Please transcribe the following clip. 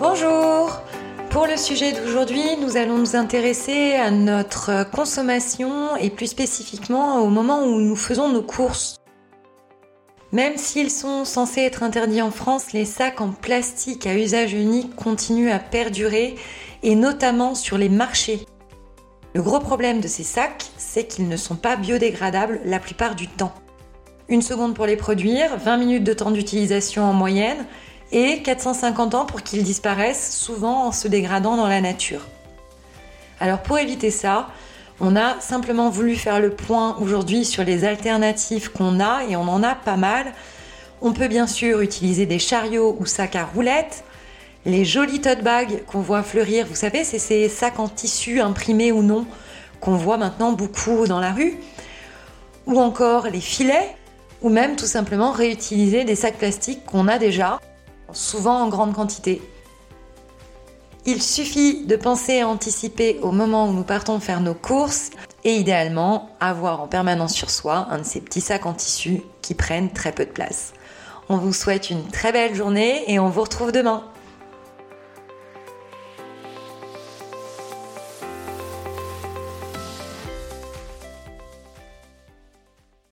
Bonjour Pour le sujet d'aujourd'hui, nous allons nous intéresser à notre consommation et plus spécifiquement au moment où nous faisons nos courses. Même s'ils sont censés être interdits en France, les sacs en plastique à usage unique continuent à perdurer et notamment sur les marchés. Le gros problème de ces sacs, c'est qu'ils ne sont pas biodégradables la plupart du temps. Une seconde pour les produire, 20 minutes de temps d'utilisation en moyenne et 450 ans pour qu'ils disparaissent, souvent en se dégradant dans la nature. Alors pour éviter ça, on a simplement voulu faire le point aujourd'hui sur les alternatives qu'on a et on en a pas mal. On peut bien sûr utiliser des chariots ou sacs à roulettes, les jolis tote bags qu'on voit fleurir, vous savez, c'est ces sacs en tissu imprimés ou non qu'on voit maintenant beaucoup dans la rue, ou encore les filets, ou même tout simplement réutiliser des sacs plastiques qu'on a déjà, souvent en grande quantité. Il suffit de penser à anticiper au moment où nous partons faire nos courses et idéalement avoir en permanence sur soi un de ces petits sacs en tissu qui prennent très peu de place. On vous souhaite une très belle journée et on vous retrouve demain.